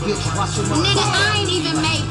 bitch. Nigga, I ain't even made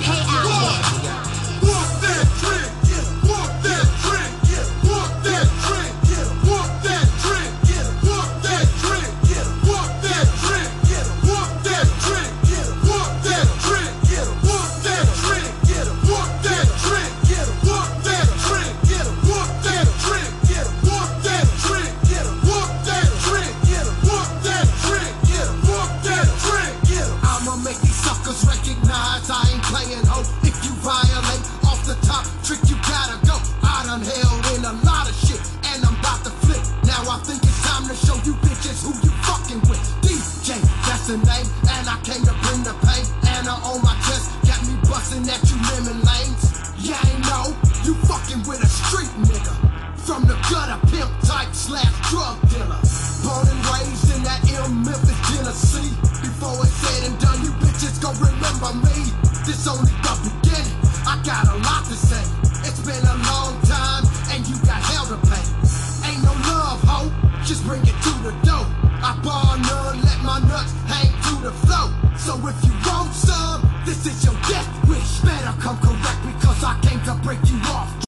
break you off.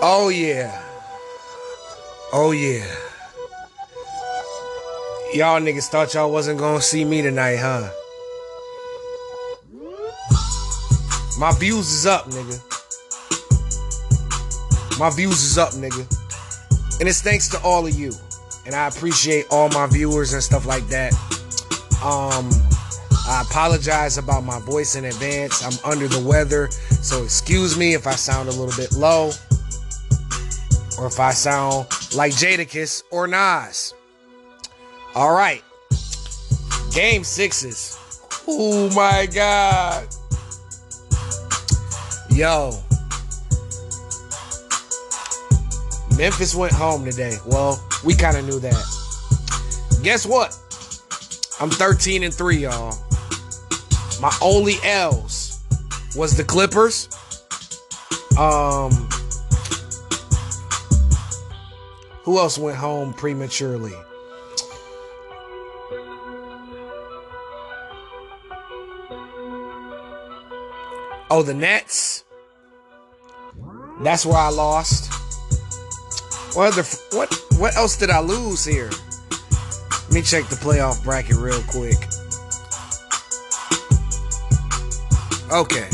Oh yeah. Oh yeah. Y'all niggas thought y'all wasn't gonna see me tonight, huh? My views is up, nigga. My views is up, nigga. And it's thanks to all of you. And I appreciate all my viewers and stuff like that. Um I apologize about my voice in advance. I'm under the weather, so excuse me if I sound a little bit low or if I sound like Jadakiss or Nas. All right. Game sixes. Oh my God. Yo. Memphis went home today. Well, we kind of knew that. Guess what? I'm 13 and 3, y'all. My only L's was the Clippers. Um, who else went home prematurely? Oh, the Nets. That's where I lost. What other, what what else did I lose here? Let me check the playoff bracket real quick. Okay.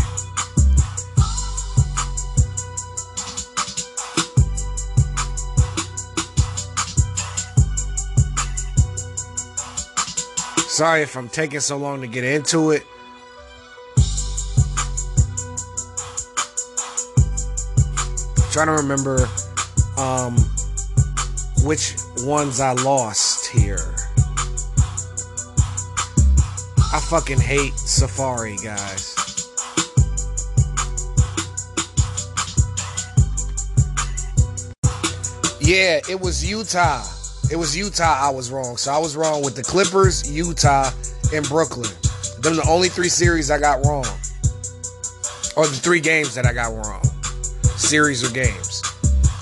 Sorry if I'm taking so long to get into it. trying to remember um, which ones I lost here. I fucking hate Safari, guys. Yeah, it was Utah. It was Utah I was wrong. So I was wrong with the Clippers, Utah, and Brooklyn. Them the only three series I got wrong. Or the three games that I got wrong. Series or games.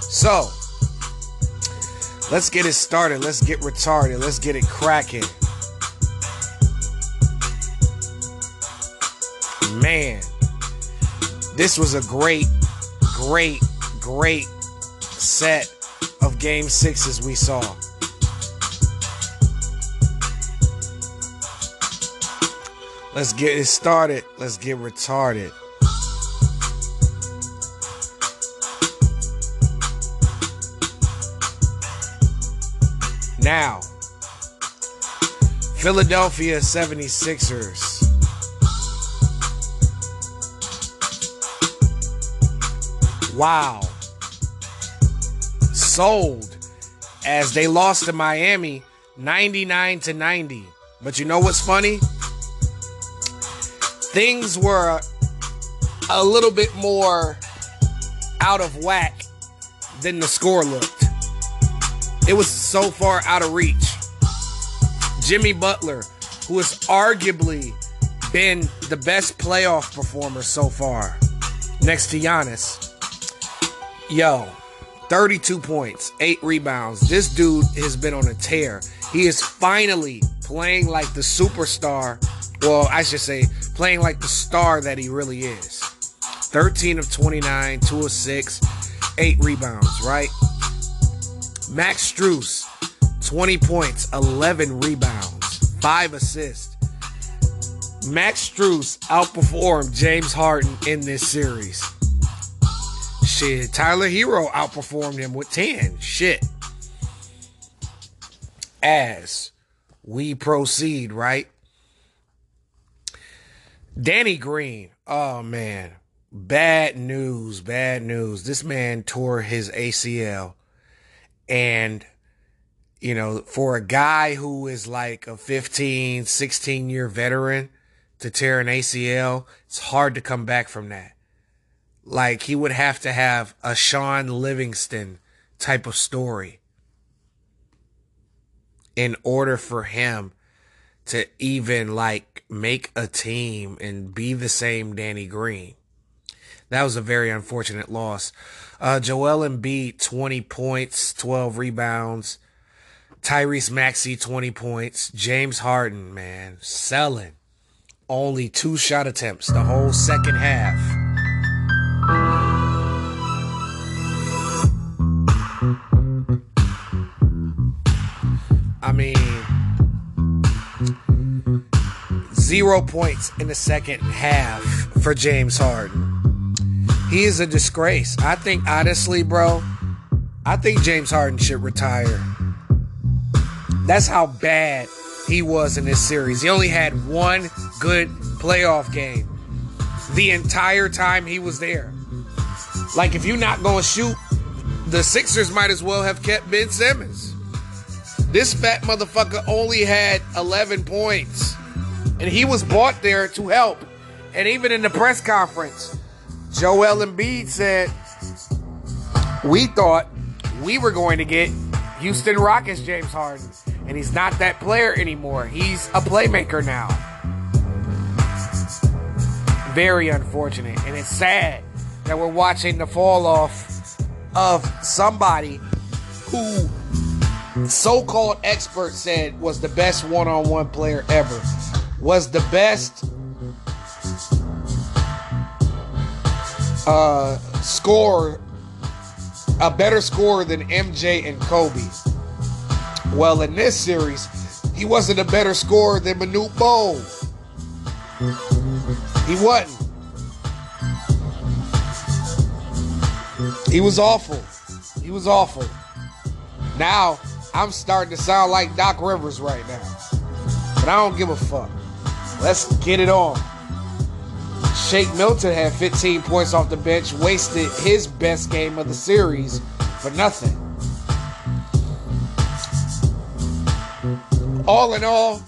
So, let's get it started. Let's get retarded. Let's get it cracking. Man, this was a great, great, great set of game sixes we saw. Let's get it started. Let's get retarded. Now, Philadelphia 76ers. Wow. Sold as they lost to Miami 99 to 90. But you know what's funny? Things were a little bit more out of whack than the score looked. It was so far out of reach. Jimmy Butler, who has arguably been the best playoff performer so far, next to Giannis, Yo, 32 points, 8 rebounds. This dude has been on a tear. He is finally playing like the superstar. Well, I should say, playing like the star that he really is. 13 of 29, 2 of 6, 8 rebounds, right? Max Strus, 20 points, 11 rebounds, 5 assists. Max Strus outperformed James Harden in this series. Shit, Tyler Herro outperformed him with 10. Shit. As we proceed, right? Danny Green. Oh man. Bad news, bad news. This man tore his ACL. And, you know, for a guy who is like a 15, 16 year veteran to tear an ACL, it's hard to come back from that. Like he would have to have a Shaun Livingston type of story in order for him to even like make a team and be the same Danny Green. That was a very unfortunate loss. Uh, Joel Embiid, 20 points, 12 rebounds. Tyrese Maxey, 20 points. James Harden, man, selling. Only two shot attempts the whole second half. I mean, zero points in the second half for James Harden. He is a disgrace. I think, honestly, bro, I think James Harden should retire. That's how bad he was in this series. He only had one good playoff game the entire time he was there. Like, if you're not going to shoot, the Sixers might as well have kept Ben Simmons. This fat motherfucker only had 11 points, and he was bought there to help. And even in the press conference, Joel Embiid said, We thought we were going to get Houston Rockets James Harden, and he's not that player anymore. He's a playmaker now. Very unfortunate, and it's sad that we're watching the fall off of somebody who so-called expert said was the best one-on-one player ever was the best uh a better scorer than MJ and Kobe. Well, in this series, he wasn't a better scorer than Manute Bol. He wasn't. He was awful. He was awful. Now, I'm starting to sound like Doc Rivers right now. But I don't give a fuck. Let's get it on. Shake Milton had 15 points off the bench, wasted his best game of the series for nothing. All in all,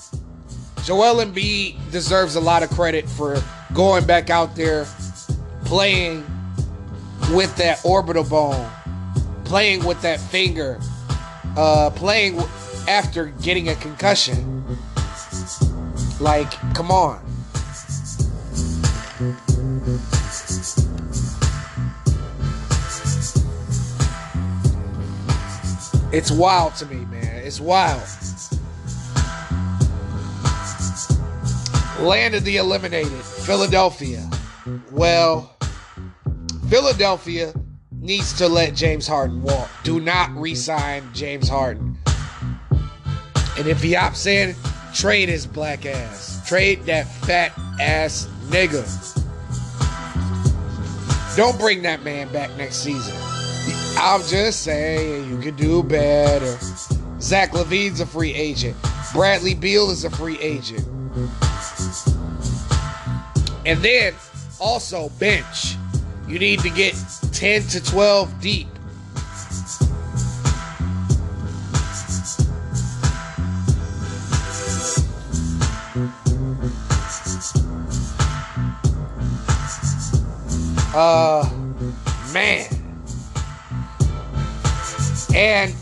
Joel Embiid deserves a lot of credit for going back out there, playing with that orbital bone, playing with that finger, uh, playing after getting a concussion. Like, come on. It's wild to me, man. It's wild. Land of the eliminated, Philadelphia. Well, Philadelphia needs to let James Harden walk. Do not re-sign James Harden. And if he opts in, trade his black ass. Trade that fat ass nigga. Don't bring that man back next season. I'm just saying you can do better. Zach LaVine's a free agent. Bradley Beal is a free agent. And then also bench. You need to get 10 to 12 deep. Uh, man. And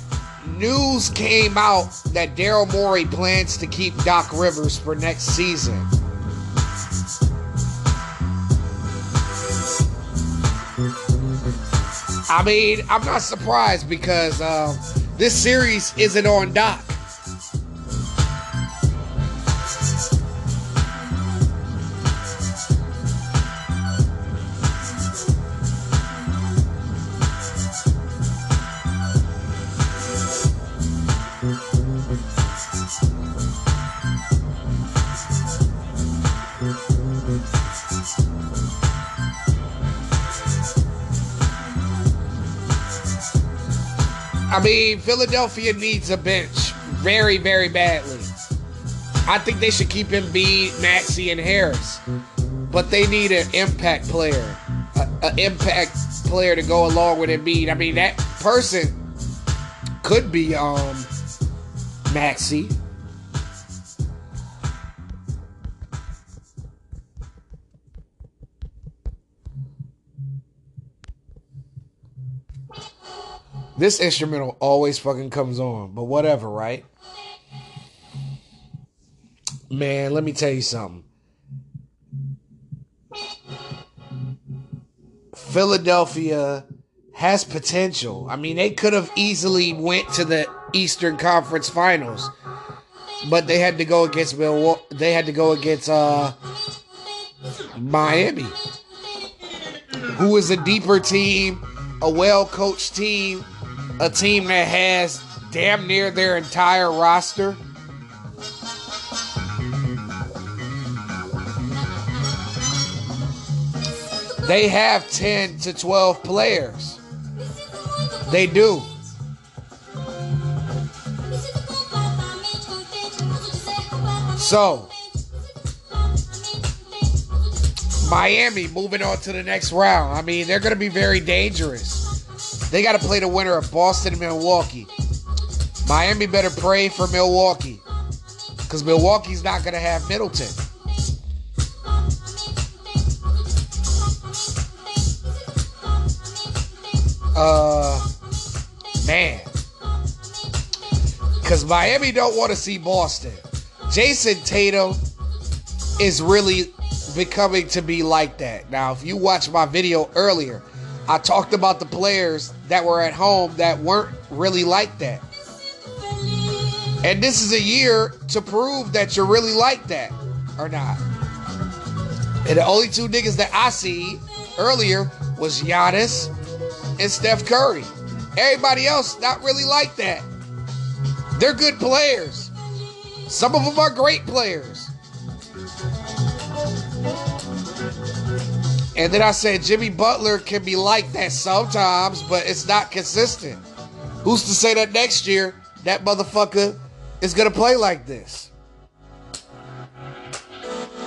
news came out that Daryl Morey plans to keep Doc Rivers for next season. I mean, I'm not surprised because uh, this series isn't on Doc. Mean, Philadelphia needs a bench very, very badly. I think they should keep Embiid, Maxey, and Harris, but they need an impact player, an impact player to go along with Embiid. I mean, that person could be um Maxey. This instrumental always fucking comes on, but whatever, right? Man, let me tell you something. Philadelphia has potential. I mean, they could have easily went to the Eastern Conference Finals, but they had to go against Milwaukee. They had to go against uh, Miami, who is a deeper team, a well-coached team, a team that has damn near their entire roster. They have 10 to 12 players. They do. So, Miami moving on to the next round. I mean, they're going to be very dangerous. They got to play the winner of Boston and Milwaukee. Miami better pray for Milwaukee because Milwaukee's not going to have Middleton. Uh, man, because Miami don't want to see Boston. Jayson Tatum is really becoming to be like that. Now, if you watch my video earlier, I talked about the players that were at home that weren't really like that. And this is a year to prove that you're really like that or not. And the only two niggas that I see earlier was Giannis and Steph Curry. Everybody else not really like that. They're good players. Some of them are great players. And then I said Jimmy Butler can be like that sometimes, but it's not consistent. Who's to say that next year that motherfucker is gonna play like this?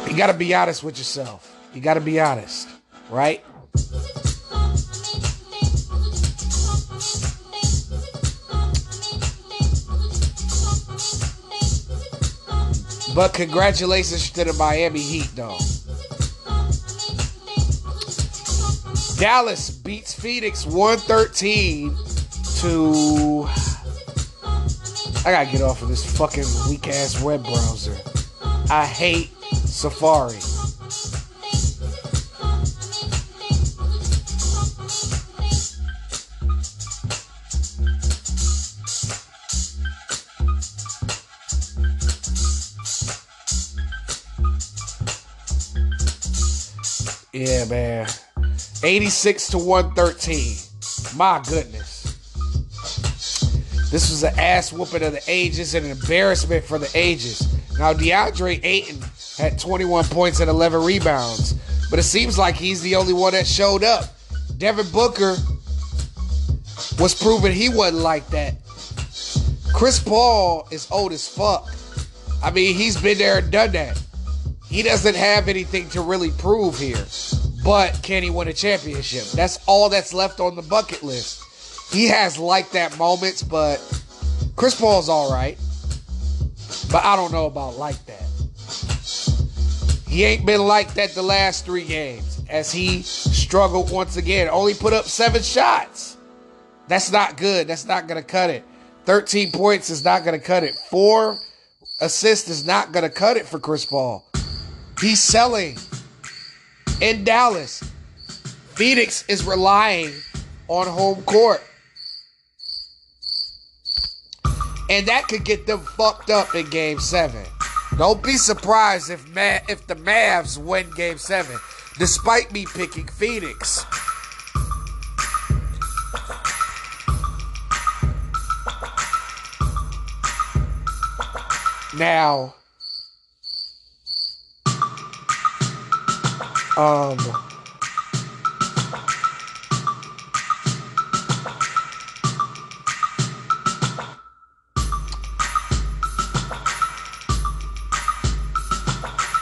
You gotta be honest with yourself. You gotta be honest, right? But congratulations to the Miami Heat, though. Dallas beats Phoenix 113 to. I gotta get off of this fucking weak ass web browser. I hate Safari. Yeah, man. 86 to 113. My goodness. This was an ass whooping of the ages and an embarrassment for the ages. Now, DeAndre Ayton had 21 points and 11 rebounds, but it seems like he's the only one that showed up. Devin Booker was proving he wasn't like that. Chris Paul is old as fuck. I mean, he's been there and done that. He doesn't have anything to really prove here. But can he win a championship? That's all that's left on the bucket list. He has like that moments, but Chris Paul's all right. But I don't know about like that. He ain't been like that the last three games as he struggled once again. Only put up seven shots. That's not good. That's not going to cut it. 13 points is not going to cut it. Four assists is not going to cut it for Chris Paul. He's selling in Dallas. Phoenix is relying on home court. And that could get them fucked up in game seven. Don't be surprised if Ma- if the Mavs win game seven, despite me picking Phoenix. Now, um,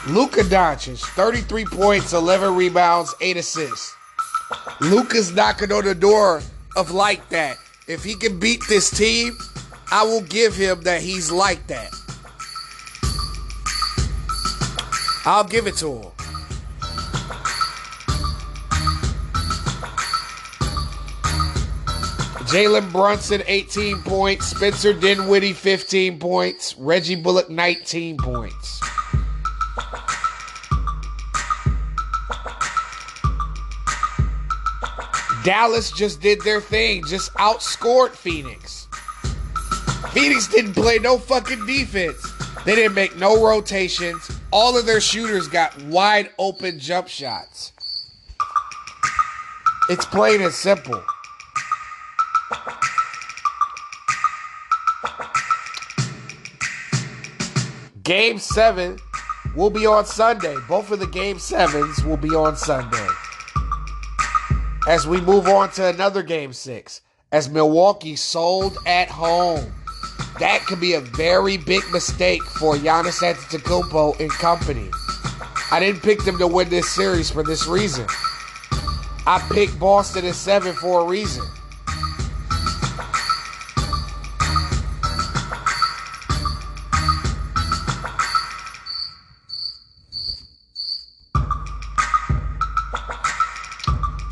Luka Doncic, 33 points, 11 rebounds, 8 assists. Luka's knocking on the door of like that. If he can beat this team, I will give him that he's like that. I'll give it to him. Jalen Brunson, 18 points. Spencer Dinwiddie, 15 points. Reggie Bullock, 19 points. Dallas just did their thing, just outscored Phoenix. Phoenix didn't play no fucking defense. They didn't make no rotations. All of their shooters got wide open jump shots. It's plain and simple. Game seven will be on Sunday. Both of the game sevens will be on Sunday. As we move on to another game six, as Milwaukee sold at home. That could be a very big mistake for Giannis Antetokounmpo and company. I didn't pick them to win this series for this reason. I picked Boston at seven for a reason.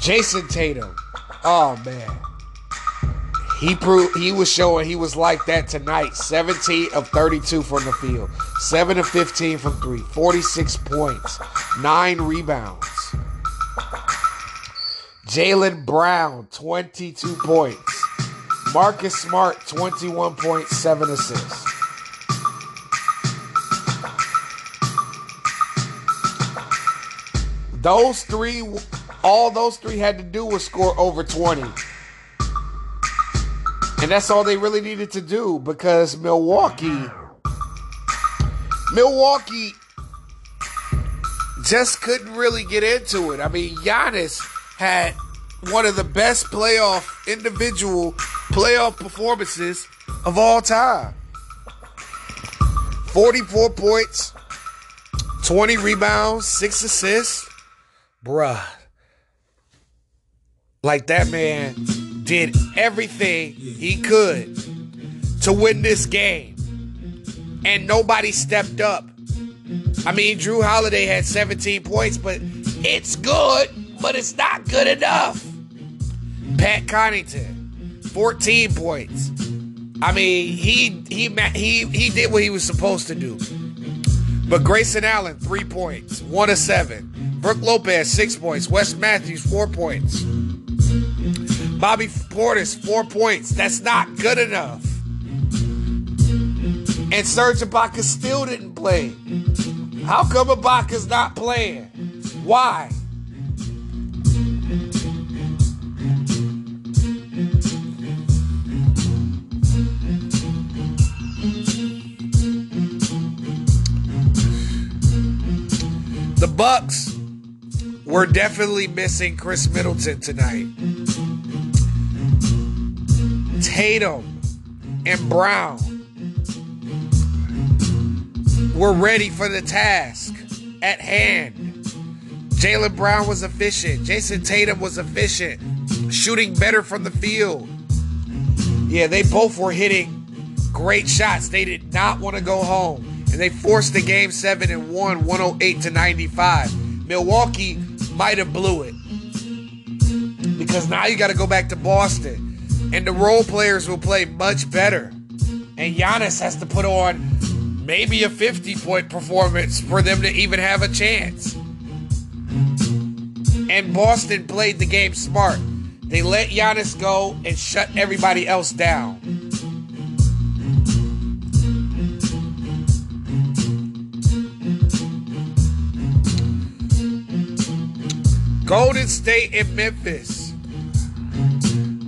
Jayson Tatum. Oh man. He proved he was showing he was like that tonight. 17 of 32 from the field, 7 of 15 from 3, 46 points, 9 rebounds. Jaylen Brown, 22 points. Marcus Smart, 21.7 assists. Those three, all those three had to do was score over 20. And that's all they really needed to do because Milwaukee, Milwaukee just couldn't really get into it. I mean, Giannis had one of the best playoff individual playoff performances of all time. 44 points, 20 rebounds, 6 assists. Bruh. Like that man did everything he could to win this game. And nobody stepped up. I mean, Jrue Holiday had 17 points, but it's good, but it's not good enough. Pat Connaughton, 14 points. I mean, he he he he did what he was supposed to do. But Grayson Allen, three points, one of seven. Brook Lopez, six points. Wes Matthews, four points. Bobby Portis, four points. That's not good enough. And Serge Ibaka still didn't play. How come Ibaka's not playing? Why? The Bucks were definitely missing Khris Middleton tonight. Tatum and Brown were ready for the task at hand. Jaylen Brown was efficient. Jayson Tatum was efficient, shooting better from the field. Yeah, they both were hitting great shots. They did not want to go home. And they forced the game seven and won 108 to 95. Milwaukee might have blew it. Because now you got to go back to Boston. And the role players will play much better. And Giannis has to put on maybe a 50 point performance for them to even have a chance. And Boston played the game smart. They let Giannis go and shut everybody else down. Golden State and Memphis.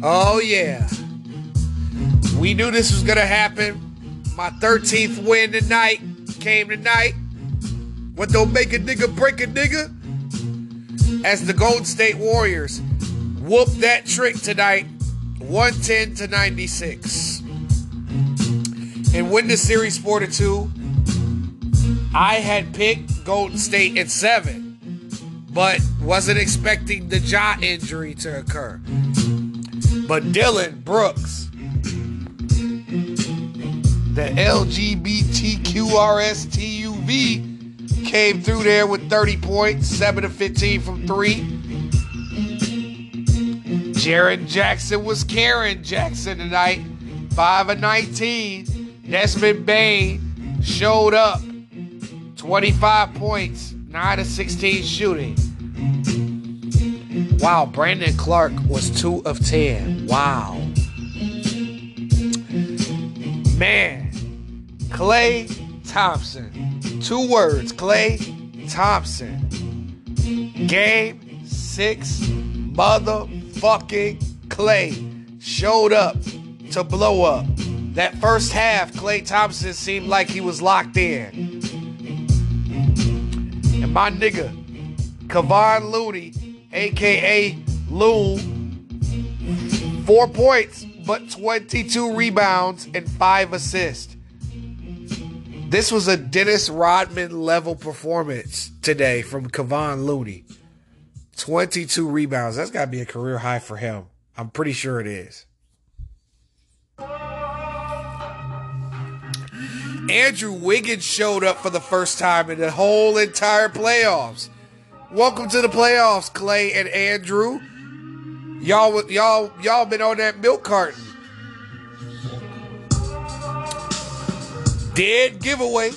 Oh, yeah. We knew this was going to happen. My 13th win tonight came tonight. What don't make a nigga break a nigga? As the Golden State Warriors whoop that trick tonight, 110 to 96. And win the series 4 to 2. I had picked Golden State at 7, but wasn't expecting the jaw injury to occur. But Dillon Brooks, the LGBTQRSTUV, came through there with 30 points, 7 to 15 from 3. Jaren Jackson was Karen Jackson tonight, 5 of 19. Desmond Bane showed up, 25 points, 9 of 16 shooting. Wow, Brandon Clarke was 2 of 10. Wow. Man, Klay Thompson. Two words, Klay Thompson. Game 6, motherfucking Klay showed up to blow up. That first half, Klay Thompson seemed like he was locked in. And my nigga, Kevon Looney, aka Loon, four points, but 22 rebounds and five assists. This was a Dennis Rodman level performance today from Kevon Looney. 22 rebounds. That's got to be a career high for him. I'm pretty sure it is. Andrew Wiggins showed up for the first time in the whole entire playoffs. Welcome to the playoffs, Klay and Andrew. Y'all, y'all, y'all been on that milk carton. Dead giveaway.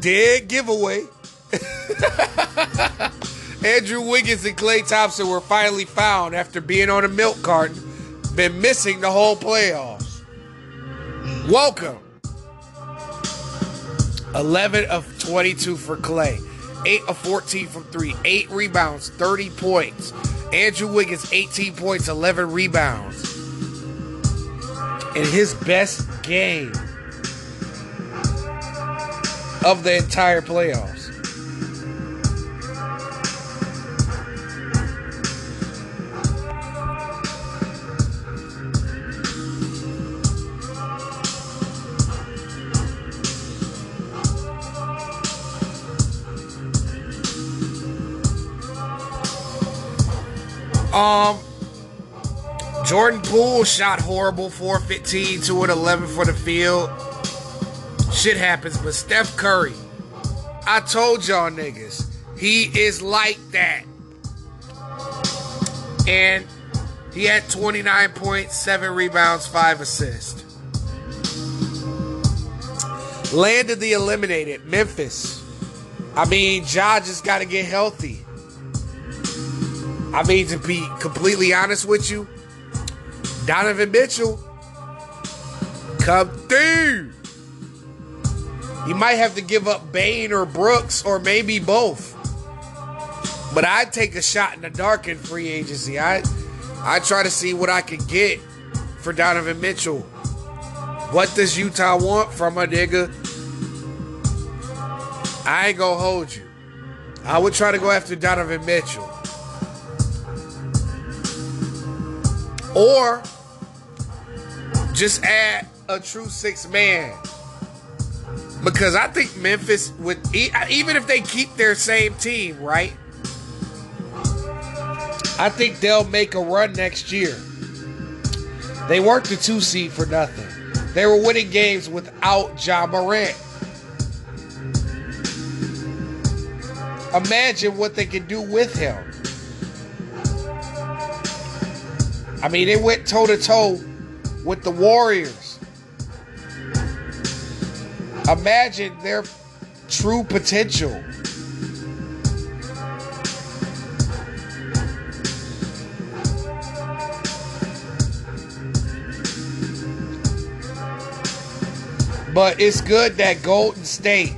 Dead giveaway. Andrew Wiggins and Klay Thompson were finally found after being on a milk carton, been missing the whole playoffs. Welcome. 11 of 22 for Klay, 8 of 14 from 3, 8 rebounds, 30 points. Andrew Wiggins, 18 points, 11 rebounds. In his best game of the entire playoffs. Um, Jordan Poole shot horrible, 415, 2 and 11 for the field. Shit happens, but Steph Curry, I told y'all niggas, he is like that. And he had 29 points, 7 rebounds, 5 assists. Landed the eliminated, Memphis. I mean, Ja just got to get healthy. I mean, to be completely honest with you, Donovan Mitchell, come through. You might have to give up Bane or Brooks or maybe both. But I'd take a shot in the dark in free agency. I I try to see what I can get for Donovan Mitchell. What does Utah want from a nigga? I ain't gonna hold you. I would try to go after Donovan Mitchell. Or just add a true six man. Because I think Memphis would, even if they keep their same team, right? I think they'll make a run next year. They weren't the two seed for nothing. They were winning games without Ja Morant. Imagine what they could do with him. I mean, they went toe to toe with the Warriors. Imagine their true potential. But it's good that Golden State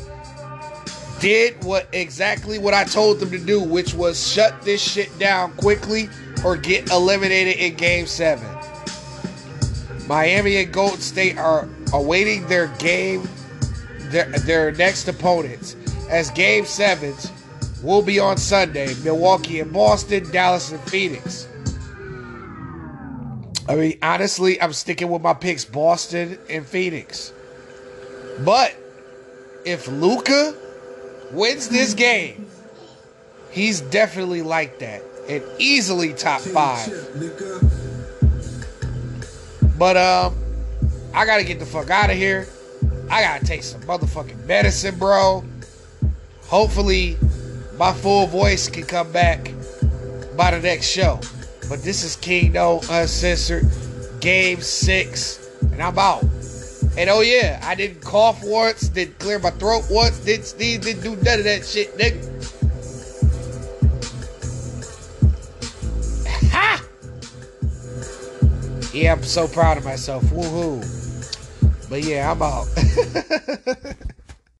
did what exactly what I told them to do, which was shut this shit down quickly or get eliminated in game seven. Miami and Golden State are awaiting their game, their, their next opponents, as game sevens will be on Sunday. Milwaukee and Boston, Dallas and Phoenix. I mean, honestly, I'm sticking with my picks Boston and Phoenix. But if Luka wins this game, he's definitely like that and easily top five. But um, I gotta get the fuck out of here. I gotta take some motherfucking medicine, bro. Hopefully, my full voice can come back by the next show. But this is Kingknown Uncensored, Game Six, and I'm out. And oh yeah, I didn't cough once, didn't clear my throat once, didn't sneeze, didn't do none of that shit, nigga. Yeah, I'm so proud of myself. Woohoo. But yeah, I'm out.